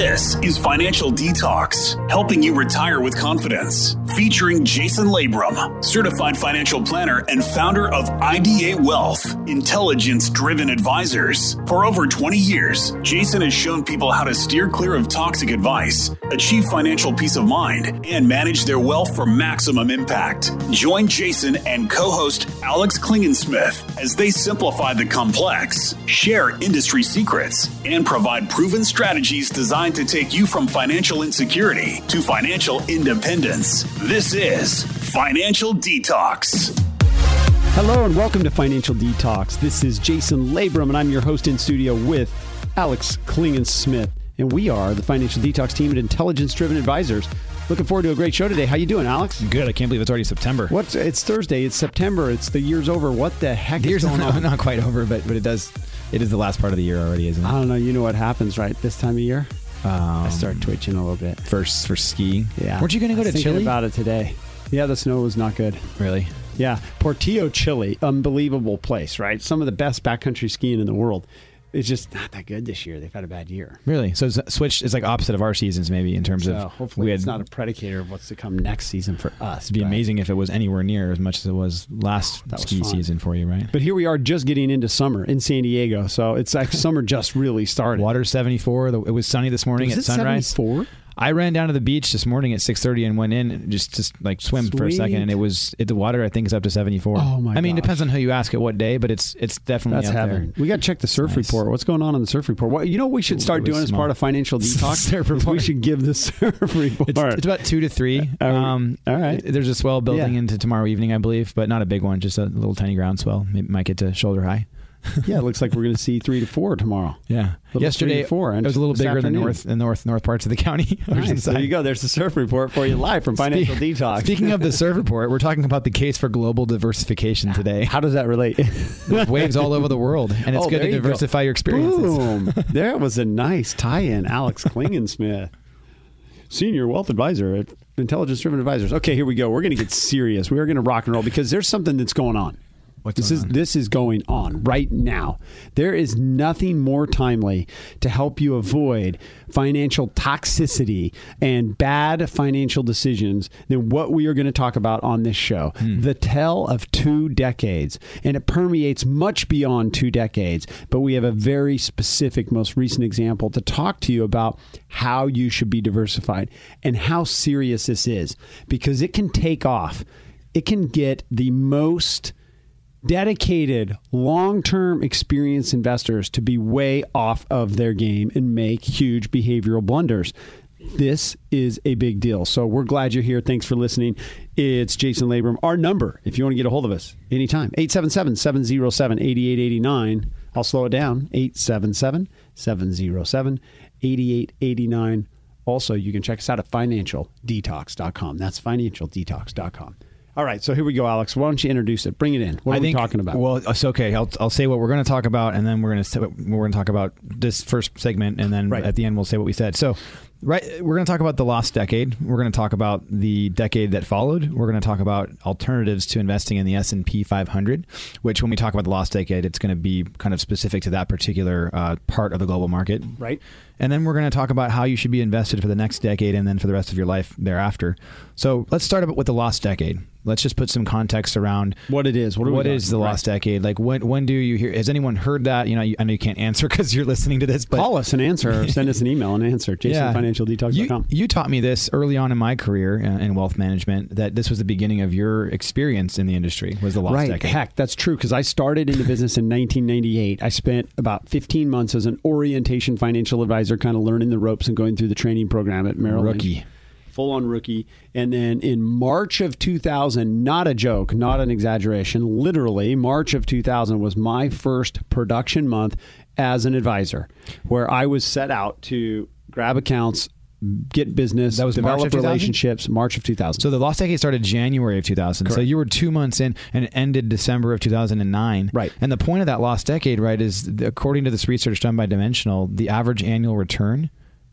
This is Financial Detox, helping you retire with confidence. Featuring Jason Labrum, certified financial planner and founder of IDA Wealth, intelligence driven advisors. For over 20 years, Jason has shown people how to steer clear of toxic advice, achieve financial peace of mind, and manage their wealth for maximum impact. Join Jason and co host Alex Klingensmith as they simplify the complex, share industry secrets, and provide proven strategies designed to take you from financial insecurity to financial independence. This is Financial Detox. Hello and welcome to Financial Detox. This is Jason Labrum, and I'm your host in studio with Alex Klingensmith. And we are the Financial Detox team at Intelligence Driven Advisors. Looking forward to a great show today. How you doing, Alex? Good. I can't believe it's already September. What's it's Thursday? It's September. It's the year's over. What the heck The is year's going not, on? not quite over, but but it does. It is the last part of the year already, isn't it? I don't know. You know what happens, right? This time of year, Um, I start twitching a little bit. for for skiing. Yeah. Weren't you going to go to thinking Chile? about it today. Yeah, the snow was not good. really? Yeah, Portillo, Chile, unbelievable place, right? Some of the best backcountry skiing in the world. It's just not that good this year. They've had a bad year. Really? So it's switched is like opposite of our seasons, maybe in terms So of hopefully we it's not a predicator of what's to come next season for us. It'd be amazing if it was anywhere near as much as it was last That ski fun. season for you, right? But here we are, just getting into summer in San Diego. So it's like summer just really started. Water seventy four. It was sunny this morning Was at sunrise. 74? I ran down to the beach this morning at six thirty and went in and just to like swim for a second, and it was it, the water I think is up to seventy four. Oh, my I mean, gosh. depends on who you ask at what day, but it's it's definitely That's up heaven. We got to check the surf nice. report. What's going on on the surf report? What, you know what we should start it was doing as part of financial detox? Surf is we should give the surf report. It's, it's about two to three. All right. Um, All right. There's a swell building Yeah. into tomorrow evening, I believe, but not a big one, just a little tiny ground swell. Maybe might get to shoulder high. yeah, it looks like we're going to see three to four tomorrow. Yeah. Little Yesterday, four, and it was a little bigger in the north, the north, north parts of the county. Nice. There you go. There's the surf report for you live from Financial Speak- Detox. Speaking of the surf report, we're talking about the case for global diversification today. How does that relate? Waves all over the world, and it's Oh, good to you diversify your experiences. Boom. there was a nice tie-in. Alex Klingensmith, senior wealth advisor at Intelligence Driven Advisors. Okay, here we go. We're going to get serious. We are going to rock and roll because there's something that's going on. What's this is on? this is going on right now. There is nothing more timely to help you avoid financial toxicity and bad financial decisions than what we are going to talk about on this show. Hmm. The tell of two decades, and it permeates much beyond two decades. But we have a very specific, most recent example to talk to you about how you should be diversified and how serious this is because it can take off. It can get the most dedicated, long term experienced investors to be way off of their game and make huge behavioral blunders. This is a big deal. So we're glad you're here. Thanks for listening. It's Jason Labrum. Our number, if you want to get a hold of us anytime, 877 707 8889. I'll slow it down 877 707 8889. Also, you can check us out at financialdetox.com. That's financialdetox.com. All right, so here we go, Alex. Why don't you introduce it? Bring it in. What are I think, we talking about? Well, it's okay. I'll, I'll say what we're going to talk about, and then we're going to we're going to talk about this first segment, and then Right. at the end we'll say what we said. So, right, we're going to talk about the lost decade. We're going to talk about the decade that followed. We're going to talk about alternatives to investing in the S and P 500. Which, when we talk about the lost decade, it's going to be kind of specific to that particular uh, part of the global market, right? And then we're going to talk about how you should be invested for the next decade and then for the rest of your life thereafter. So let's start up with the lost decade. Let's just put some context around What it is. What, what is the right. lost decade? Like when when do you hear? Has anyone heard that? You know, you, I know you can't answer because you're listening to this, but Call us and answer, or send us an email and answer. JasonFinancialDetox.com. you, you taught me this early on in my career in, in wealth management that this was the beginning of your experience in the industry was the lost Right. decade. Heck, that's true because I started in the business in 1998. I spent about 15 months as an orientation financial advisor, kind of learning the ropes and going through the training program at Merrill Rookie. Full on rookie. And then in March of 2000, not a joke, not an exaggeration, literally, March of 2000 was my first production month as an advisor, where I was set out to grab accounts, get business, That was March develop of relationships. March of 2000. So the lost decade started January of 2000. So you were two months in and it ended December of 2009. Right. And the point of that lost decade, right, is according to this research done by Dimensional, the average annual return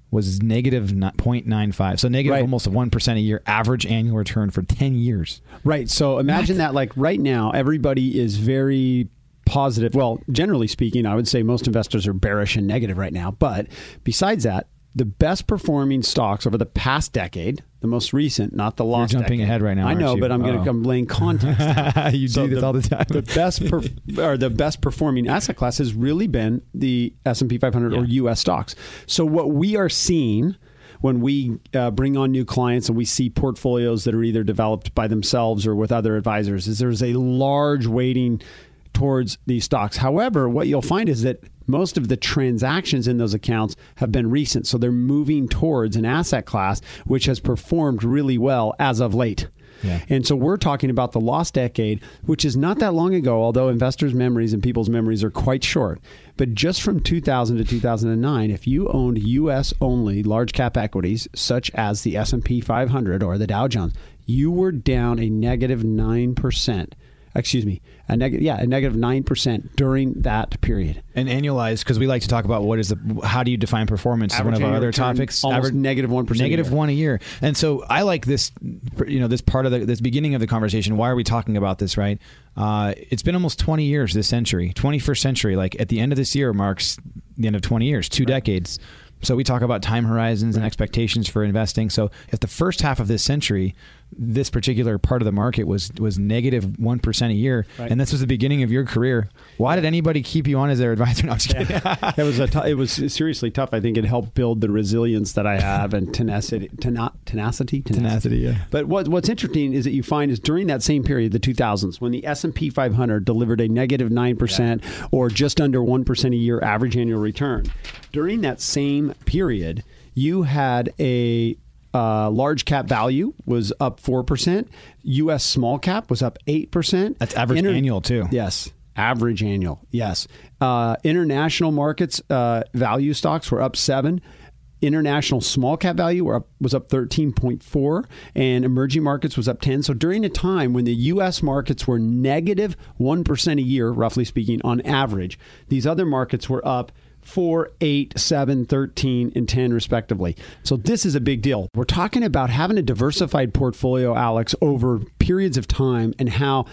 was negative 0.95. So negative Right. almost 1% a year average annual return for 10 years. Right. So imagine that, like right now, everybody is very positive. Well, generally speaking, I would say most investors are bearish and negative right now. But besides that, the best performing stocks over the past decade, the most recent, not the lost. You're jumping decade. ahead right now. I know, but I'm going to I'm laying context. you So do this the, all the time. the best per, or the best performing asset class has really been the S and P 500 or U.S. stocks. So what we are seeing when we uh, bring on new clients and we see portfolios that are either developed by themselves or with other advisors is there's a large weighting towards these stocks. However, what you'll find is that most of the transactions in those accounts have been recent. So they're moving towards an asset class which has performed really well as of late. Yeah. And so we're talking about the lost decade, which is not that long ago, although investors' memories and people's memories are quite short. But just from 2000 to 2009, if you owned US only large cap equities such as the S&P 500 or the Dow Jones, you were down a negative 9% excuse me, a negative, yeah, a negative nine percent during that period. And annualized, because we like to talk about what is the how do you define performance? is one of our other topics. almost Average- negative 1 a negative one a year. And so I like this, you know, this part of the this beginning of the conversation. Why are we talking about this? Right? Uh, it's been almost twenty years this century, twenty first century. Like at the end of this year marks the end of twenty years, two decades. So we talk about time horizons and expectations for investing. So if the first half of this century, this particular part of the market was was negative one percent a year, Right. and this was the beginning of your career, why did anybody keep you on as their advisor? No, kidding. it was a t- it was seriously tough. I think it helped build the resilience that I have and tenacity, tena- tenacity, Tenacity, yeah. But what, what's interesting is that you find is during that same period, the 2000s, when the S and P 500 delivered a negative nine percent or just under one percent a year average annual return. During that same period, you had a uh, large cap value was up four percent. U.S. small cap was up eight percent. That's average annual, too. Yes. Average annual, yes. Uh, international markets uh, value stocks were up seven. International small cap value were up, was up 13.4 and emerging markets was up 10. So during a time when the US markets were negative 1 a year, roughly speaking, on average, these other markets were up 4, 8, 7, 13, and 10, respectively. So this is a big deal. We're talking about having a diversified portfolio, Alex, over periods of time and how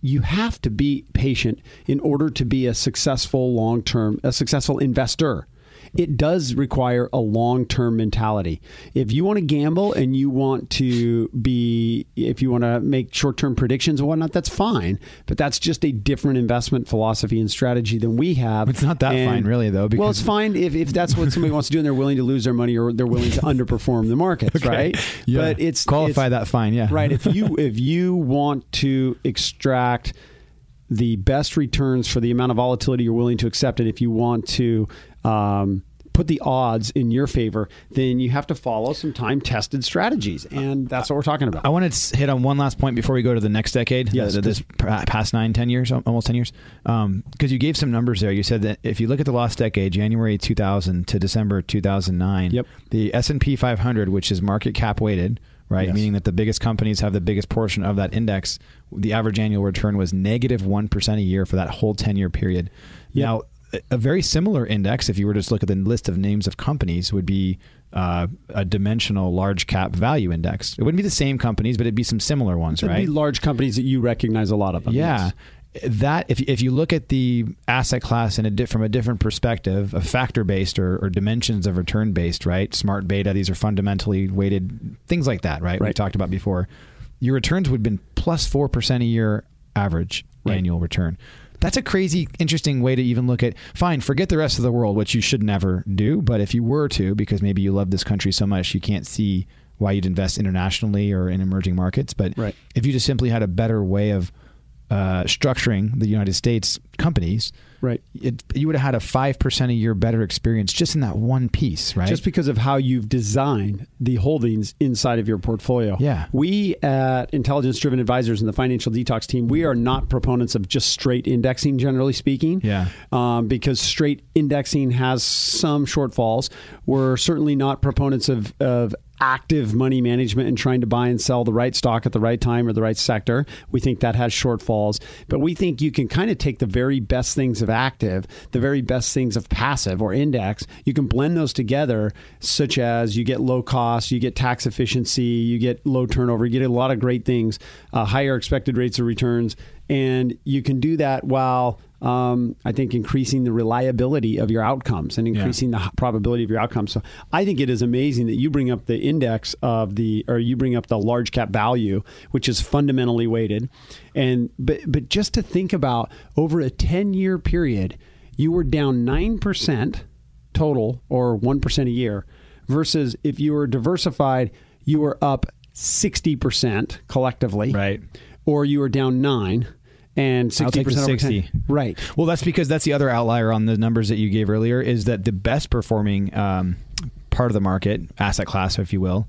you have to be patient in order to be a successful long term, a successful investor. It does require a long term mentality. If you want to gamble and you want to be, if you want to make short term predictions and whatnot, that's fine. But that's just a different investment philosophy and strategy than we have. It's not that And- fine, really, though, well, it's fine if, if that's what somebody wants to do and they're willing to lose their money or they're willing to underperform the markets, right? Yeah. But it's qualify it's- that fine, yeah. right. If you if you want to extract the best returns for the amount of volatility you're willing to accept, and if you want to um, put the odds in your favor, then you have to follow some time tested strategies, and that's what we're talking about. I want to hit on one last point before we go to the next decade. Yes, the- this pa- past nine, ten years, almost ten years. Because you gave some numbers there. You said that if you look at the last decade, January 2000 to December 2009, Yep. the S and P 500, which is market cap weighted, right, Yes. meaning that the biggest companies have the biggest portion of that index. The average annual return was negative negative one percent a year for that whole ten year period. Yep. Now, a- very similar index, if you were to just look at the list of names of companies, would be uh, a dimensional large cap value index. It wouldn't be the same companies, but it'd be some similar ones, It'd right? be large companies that you recognize a lot of them. yeah. yes. That if if you look at the asset class in a di- from a different perspective, a factor based or, or dimensions of return based, right? Smart beta, these are fundamentally weighted things like that, right? We talked about before. Your returns would have been plus four percent a year average Right. annual return. That's a crazy, interesting way to even look at. Fine, forget the rest of the world, which you should never do. But if you were to, because maybe you love this country so much, you can't see why you'd invest internationally or in emerging markets. But Right. if you just simply had a better way of uh, structuring the United States companies, Right. it, you would have had a five percent a year better experience just in that one piece, right? Just because of how you've designed the holdings inside of your portfolio. Yeah. We at Intelligence Driven Advisors and the Financial Detox team, we are not proponents of just straight indexing, generally speaking. Yeah. Um, because straight indexing has some shortfalls. We're certainly not proponents of, of active money management and trying to buy and sell the right stock at the right time or the right sector. We think that has shortfalls. But we think you can kind of take the very best things of active, the very best things of passive or index. You can blend those together, such as you get low cost, you get tax efficiency, you get low turnover, you get a lot of great things, uh, higher expected rates of returns. And you can do that while um, I think increasing the reliability of your outcomes and increasing yeah. the probability of your outcomes. So I think it is amazing that you bring up the index of the, or you bring up the large cap value, which is fundamentally weighted. And, but, but just to think about over a 10 year period, you were down 9% total or 1% a year versus if you were diversified, you were up 60% collectively. Right. Or you were down nine and 60% 60. Right. Well, that's because that's the other outlier on the numbers that you gave earlier is that the best performing um, part of the market, asset class, if you will,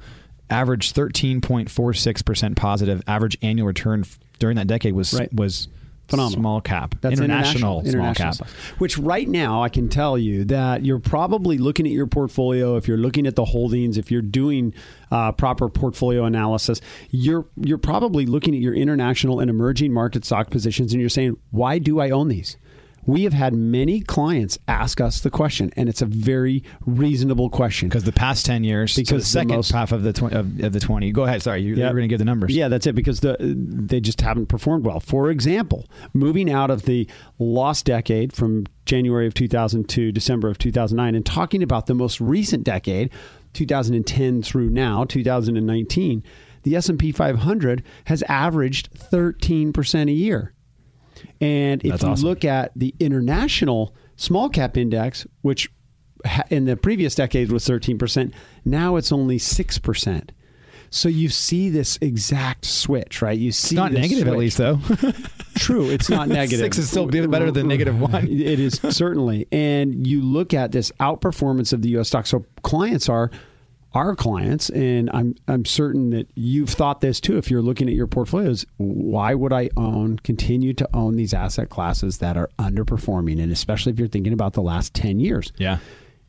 averaged 13.46% positive average annual return during that decade was right. was Phenomenal. Small cap. That's international, international, small cap. Which right now I can tell you that you're probably looking at your portfolio. If you're looking at the holdings, if you're doing uh, proper portfolio analysis, you're you're probably looking at your international and emerging market stock positions, and you're saying, why do I own these? We have had many clients ask us the question, and it's a very reasonable question. Because the past ten years, because so the second the most, half of the tw- of, of, the twenty. Go ahead. Sorry, you, yep. are going to give the numbers. Yeah, that's it. Because the they just haven't performed well. For example, moving out of the lost decade from January of 2002, December of 2009, and talking about the most recent decade, 2010 through now, 2019, the S&P 500 has averaged 13% a year. And if That's you awesome. look at the international small cap index, which in the previous decade was 13%, now it's only 6%. So you see this exact switch, right? You see it's not negative switch. at least though. True, it's not negative. Six is still better than negative one. It is certainly. And you look at this outperformance of the US stock. So clients are our clients, and I'm I'm certain that you've thought this too. If you're looking at your portfolios, why would I own continue to own these asset classes that are underperforming, and especially if you're thinking about the last ten years? Yeah.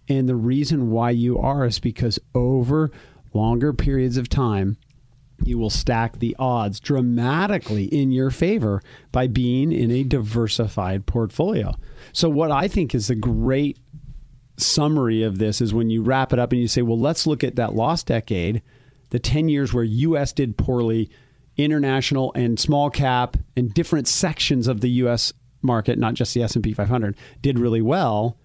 And the reason why you are is because over longer periods of time, you will stack the odds dramatically in your favor by being in a diversified portfolio. So, what I think is a great summary of this is when you wrap it up and you say, well, let's look at that lost decade, the 10 years where US did poorly, international and small cap and different sections of the US market, not just the S&P 500, did really well.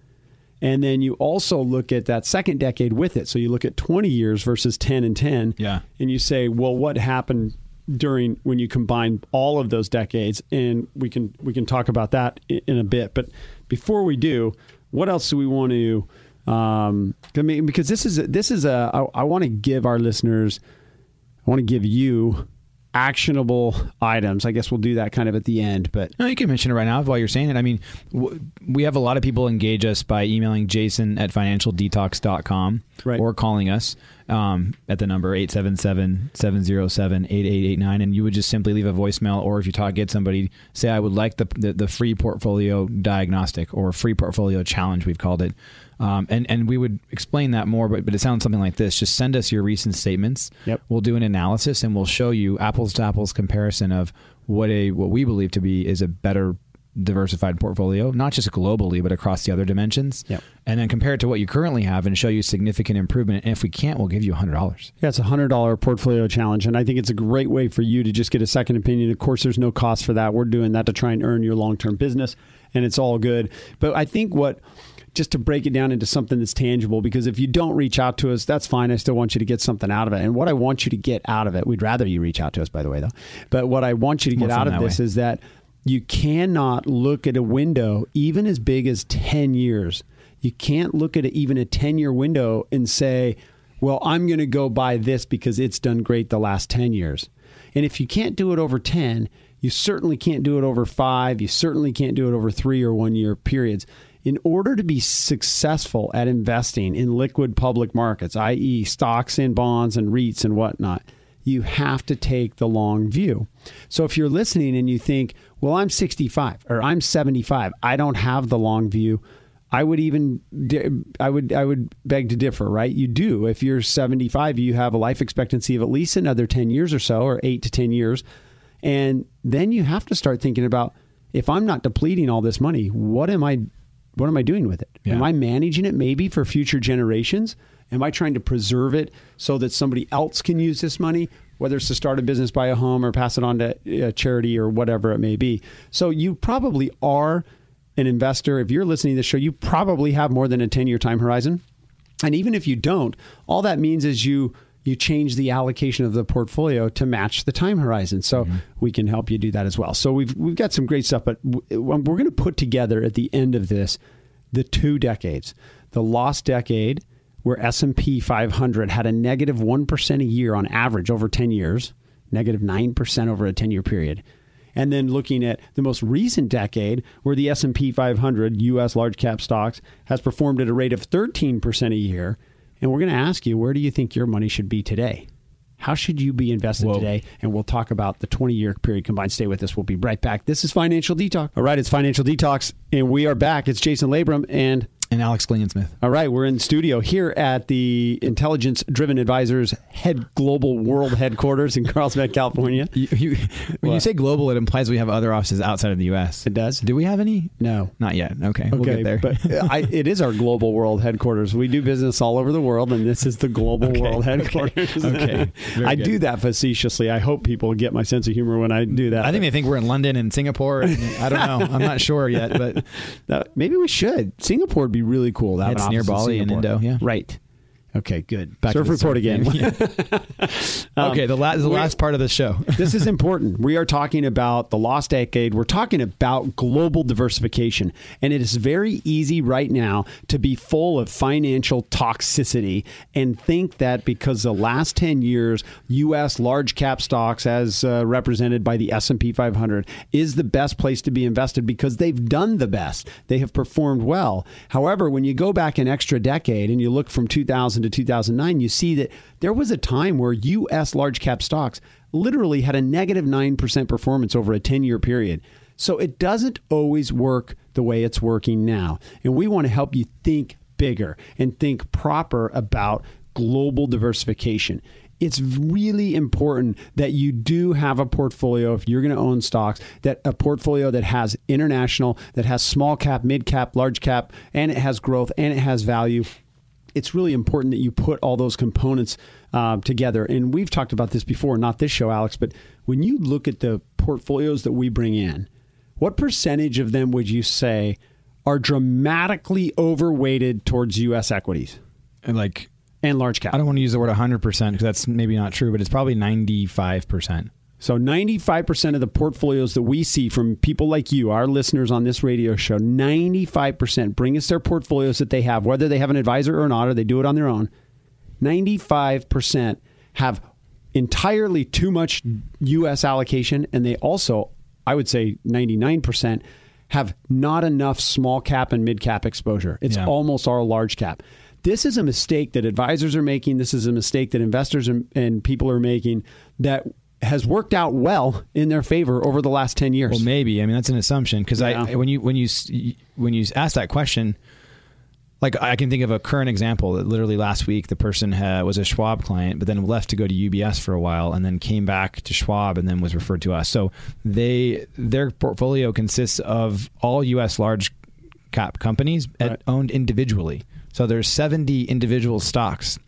And then you also look at that second decade with it. So you look at 20 years versus 10 and 10. Yeah. And you say, well, what happened during when you combine all of those decades? And we can we can talk about that in a bit. But before we do, what else do we want to? Um, I mean, because this is a, this is a. I, I want to give our listeners. I want to give you actionable items. I guess we'll do that kind of at the end. But no, you can mention it right now while you're saying it. I mean, w- we have a lot of people engage us by emailing Jason at financialdetox.com right. or calling us um, at the number 877-707-8889 and you would just simply leave a voicemail or if you talk get somebody say I would like the, the, the free portfolio diagnostic or free portfolio challenge we've called it. Um, and and we would explain that more but, but it sounds something like this. Just send us your recent statements. Yep. we'll do an analysis and we'll show you apples to apples comparison of what a what we believe to be is a better diversified portfolio, not just globally, but across the other dimensions. Yep. And then compare it to what you currently have and show you significant improvement. And if we can't, we'll give you $100. Yeah, it's a $100 portfolio challenge. And I think it's a great way for you to just get a second opinion. Of course, there's no cost for that. We're doing that to try and earn your long term business, and it's all good. But I think what just to break it down into something that's tangible because if you don't reach out to us that's fine i still want you to get something out of it and what i want you to get out of it we'd rather you reach out to us by the way though but what i want you to get out of this way. is that you cannot look at a window even as big as 10 years. You can't look at even a 10 year window and say, well, I'm going to go buy this because it's done great the last 10 years. And if you can't do it over 10, you certainly can't do it over five. You certainly can't do it over three or one year periods. In order to be successful at investing in liquid public markets, i.e., stocks and bonds and REITs and whatnot, you have to take the long view. So if you're listening and you think, well, I'm 65 or I'm 75, I don't have the long view. I would even I would I would beg to differ, right? You do. If you're 75, you have a life expectancy of at least another 10 years or so or 8 to 10 years. And then you have to start thinking about if I'm not depleting all this money, what am I what am I doing with it? Yeah. Am I managing it maybe for future generations? Am I trying to preserve it so that somebody else can use this money? Whether it's to start a business, buy a home, or pass it on to a charity or whatever it may be. So you probably are an investor, if you're listening to this show, you probably have more than a 10 year time horizon. And even if you don't, all that means is you you change the allocation of the portfolio to match the time horizon. So mm-hmm. we can help you do that as well. So we've we've got some great stuff, but we're going to put together at the end of this the two decades, the lost decade where S&P 500 had a negative 1 a year on average over 10 years, negative 9% over a 10-year period. And then looking at the most recent decade where the S&P 500 US large cap stocks has performed at a rate of 13% a year, and we're going to ask you where do you think your money should be today? How should you be invested Whoa. today? And we'll talk about the 20 year period combined. Stay with us. We'll be right back. This is Financial Detox. All right, it's Financial Detox, and we are back. It's Jason Labrum and and Alex Klingensmith. All right, we're in studio here at the Intelligence Driven Advisors head global world headquarters in Carlsbad, California. You, you, when what? you say global, it implies we have other offices outside of the U.S. It does. Do we have any? No, not yet. Okay, okay we'll get there. but I, it is our global world headquarters. We do business all over the world, and this is the global okay, world headquarters. Okay, okay. I do that facetiously. I hope people get my sense of humor when I do that. I think they think we're in London and Singapore. And I don't know. I'm not sure yet, but maybe we should. Singapore would be really cool. That it's near Bali and Indo. Yeah, right. Okay, good. Back surf report again. um, okay, the, la- the last part of the show. this is important. We are talking about the lost decade. We're talking about global diversification. And it is very easy right now to be full of financial toxicity and think that because the last 10 years, U.S. large cap stocks, as uh, represented by the S&P 500, is the best place to be invested because they've done the best. They have performed well. However, when you go back an extra decade and you look from 2000 to 2009, you see that there was a time where U.S. large cap stocks literally had a negative 9% performance over a 10 year period. So it doesn't always work the way it's working now. And we want to help you think bigger and think proper about global diversification. It's really important that you do have a portfolio if you're going to own stocks that a portfolio that has international, that has small cap, mid cap, large cap, and it has growth and it has value it's really important that you put all those components uh, together. And we've talked about this before, not this show, Alex, but when you look at the portfolios that we bring in, what percentage of them would you say are dramatically overweighted towards U.S. equities? And like and large cap. I don't want to use the word 100% because that's maybe not true, but it's probably 95%. So 95% of the portfolios that we see from people like you, our listeners on this radio show, 95% bring us their portfolios that they have, whether they have an advisor or not, or they do it on their own. 95% have entirely too much U.S. allocation, and they also, I would say 99%, have not enough small cap and mid cap exposure. It's yeah. almost all large cap. This is a mistake that advisors are making. This is a mistake that investors and people are making that has worked out well in their favor over the last 10 years. Well, maybe. I mean, that's an assumption because yeah. I when you when you when you ask that question, like I can think of a current example that literally last week the person had, was a Schwab client, but then left to go to UBS for a while, and then came back to Schwab, and then was referred to us. So they their portfolio consists of all U.S. large cap companies right. owned individually. So there's 70 individual stocks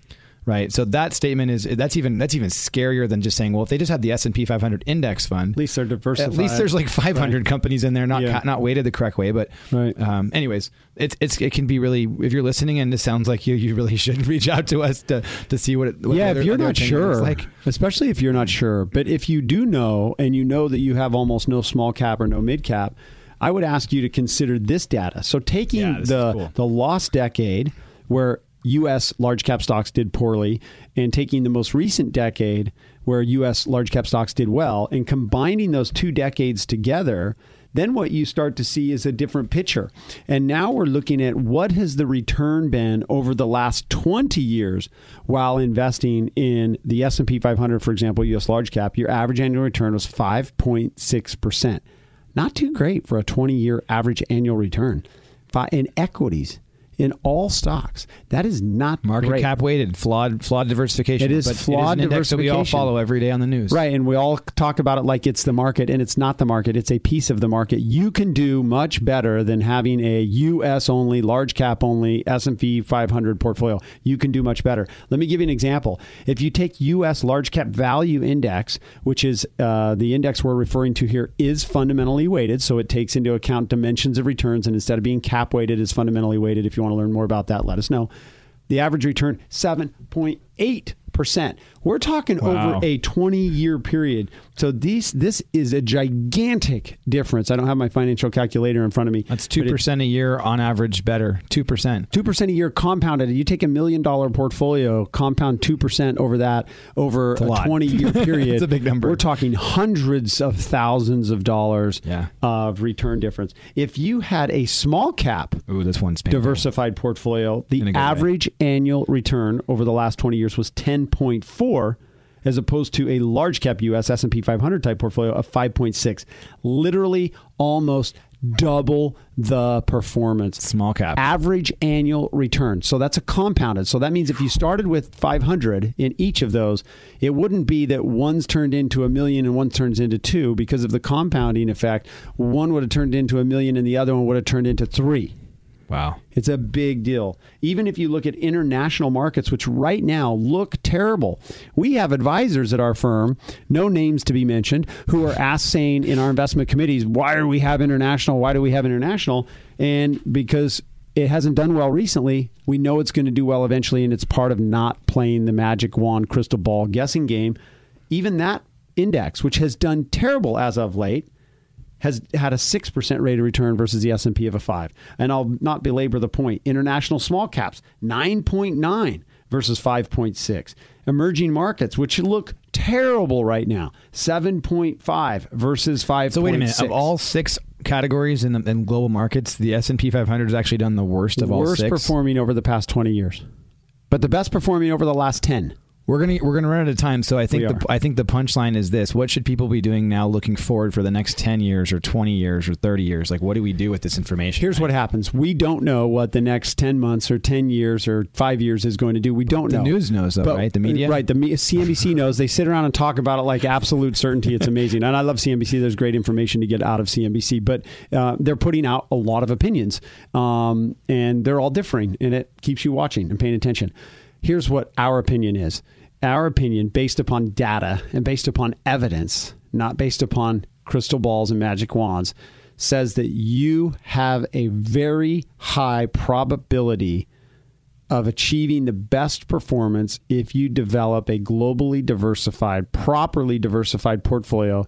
right? So that statement is that's even that's even scarier than just saying, well, if they just had the S and P 500 index fund, at least they're diversified. At least there's like 500 right. companies in there, not yeah. not weighted the correct way. But right. um, anyways, it's it's it can be really if you're listening and this sounds like you, you really should reach out to us to to see what. It, what yeah, if you're not sure, like especially if you're not sure, but if you do know and you know that you have almost no small cap or no mid cap. I would ask you to consider this data. So, taking yeah, the cool. the lost decade, where U.S. large cap stocks did poorly, and taking the most recent decade where U.S. large cap stocks did well, and combining those two decades together, then what you start to see is a different picture. And now we're looking at what has the return been over the last 20 years while investing in the S&P 500 for example, US large cap, your average annual return was 5.6%. Not too great for a 20-year average annual return. In equities, in all stocks. That is not market great. cap weighted, flawed flawed diversification. It is but flawed it is index that we all follow every day on the news. Right, and we all talk about it like it's the market, and it's not the market. It's a piece of the market. You can do much better than having a U.S. only, large cap only S and P 500 portfolio. You can do much better. Let me give you an example. If you take U.S. large cap value index, which is uh, the index we're referring to here, is fundamentally weighted, so it takes into account dimensions of returns, and instead of being cap weighted, is fundamentally weighted. If you want to learn more about that, let us know. The average return seven point eight percent. We're talking Wow. over a 20 year period. So these this is a gigantic difference. I don't have my financial calculator in front of me. That's two percent a year on average. Better two percent. Two percent a year compounded. You take a million dollar portfolio, compound two percent over that over a a twenty year period. It's a big number. We're talking hundreds of thousands of dollars Yeah. of return difference. If you had a small cap Ooh, this one's painful. diversified portfolio, the In a good way. average annual return over the last 20 years was 10.4 as opposed to a large cap US S&P 500 type portfolio of 5.6. Literally almost double the performance. Small cap. Average annual return. So that's a compounded. So that means if you started with 500 in each of those, it wouldn't be that one's turned into a million and one turns into two because of the compounding effect. One would have turned into a million and the other one would have turned into three. Wow. It's a big deal. Even if you look at international markets, which right now look terrible, we have advisors at our firm, no names to be mentioned, who are asked saying in our investment committees, why do we have international? Why do we have international? And because it hasn't done well recently, we know it's going to do well eventually, and it's part of not playing the magic wand crystal ball guessing game. Even that index, which has done terrible as of late, has had a 6% rate of return versus the S&P of a 5. And I'll not belabor the point. International small caps 9.9 versus 5.6. Emerging markets which look terrible right now 7.5 versus 5. So wait a minute. Of all six categories in the in global markets, the S and P 500 has actually done the worst of all worst performing over the past 20 years. But the best performing over the last 10. We're gonna we're gonna run out of time, so I think the. I think the punchline is this: What should people be doing now, looking forward for the next ten years, or twenty years, or thirty years? Like, what do we do with this information? Here's what happens. We don't know what the next 10 months or 10 years or 5 years is going to do. We don't The know. news knows, though, right? The media? Right. The CNBC knows. They sit around and talk about it like absolute certainty. It's amazing. And I love CNBC. There's great information to get out of CNBC. But uh, they're putting out a lot of opinions. Um, and they're all differing. And it keeps you watching and paying attention. Here's what our opinion is our opinion, based upon data and based upon evidence, not based upon crystal balls and magic wands, says that you have a very high probability of achieving the best performance if you develop a globally diversified, properly diversified portfolio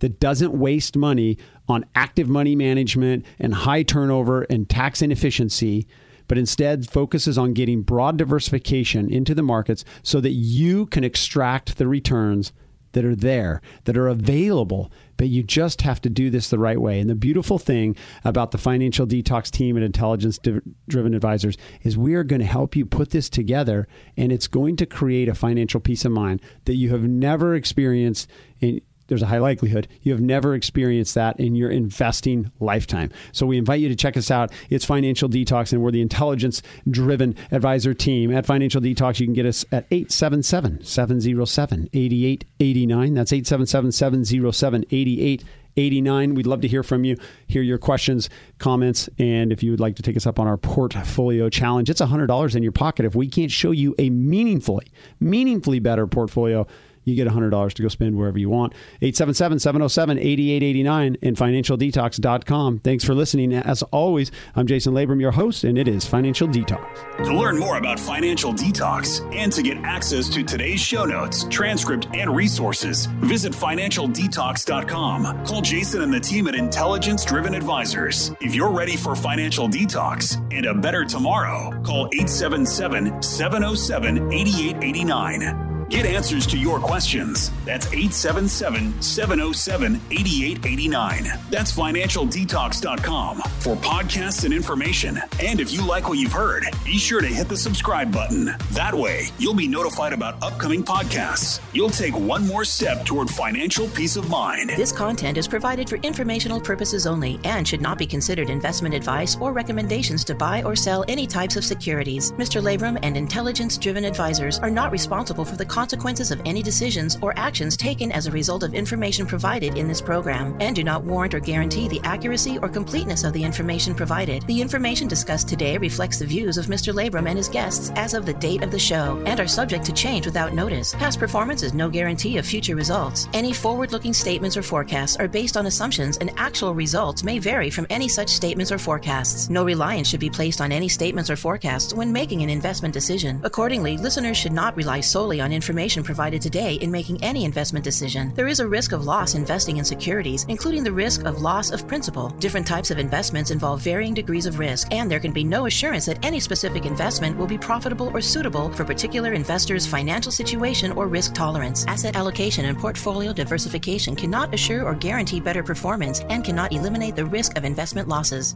that doesn't waste money on active money management and high turnover and tax inefficiency, but instead focuses on getting broad diversification into the markets so that you can extract the returns that are there, that are available, but you just have to do this the right way. And the beautiful thing about the financial detox team and intelligence driven advisors is we are going to help you put this together and it's going to create a financial peace of mind that you have never experienced in there's a high likelihood you have never experienced that in your investing lifetime. So we invite you to check us out. It's Financial Detox, and we're the intelligence driven advisor team. At Financial Detox, you can get us at 877 707 8889. That's 877 707 8889. We'd love to hear from you, hear your questions, comments, and if you would like to take us up on our portfolio challenge, it's $100 in your pocket. If we can't show you a meaningfully, meaningfully better portfolio, you get $100 to go spend wherever you want. 877 707 8889 and financialdetox.com. Thanks for listening. As always, I'm Jason Labrum, your host, and it is Financial Detox. To learn more about Financial Detox and to get access to today's show notes, transcript, and resources, visit financialdetox.com. Call Jason and the team at Intelligence Driven Advisors. If you're ready for financial detox and a better tomorrow, call 877 707 8889. Get answers to your questions. That's 877 707 8889. That's financialdetox.com for podcasts and information. And if you like what you've heard, be sure to hit the subscribe button. That way, you'll be notified about upcoming podcasts. You'll take one more step toward financial peace of mind. This content is provided for informational purposes only and should not be considered investment advice or recommendations to buy or sell any types of securities. Mr. Labrum and intelligence driven advisors are not responsible for the consequences of any decisions or actions taken as a result of information provided in this program and do not warrant or guarantee the accuracy or completeness of the information provided. The information discussed today reflects the views of Mr. Labrum and his guests as of the date of the show and are subject to change without notice. Past performance is no guarantee of future results. Any forward looking statements or forecasts are based on assumptions, and actual results may vary from any such statements or forecasts. No reliance should be placed on any statements or forecasts when making an investment decision. Accordingly, listeners should not rely solely on information provided today in making any investment decision. There is a risk of loss investing in securities, including the risk of loss of principal. Different types of investments involve varying degrees of risk, and there can be no assurance that any specific investment will be profitable or suitable for particular investor's financial situation or risk tolerance. Asset allocation and portfolio diversification cannot assure or guarantee better performance and cannot eliminate the risk of investment losses.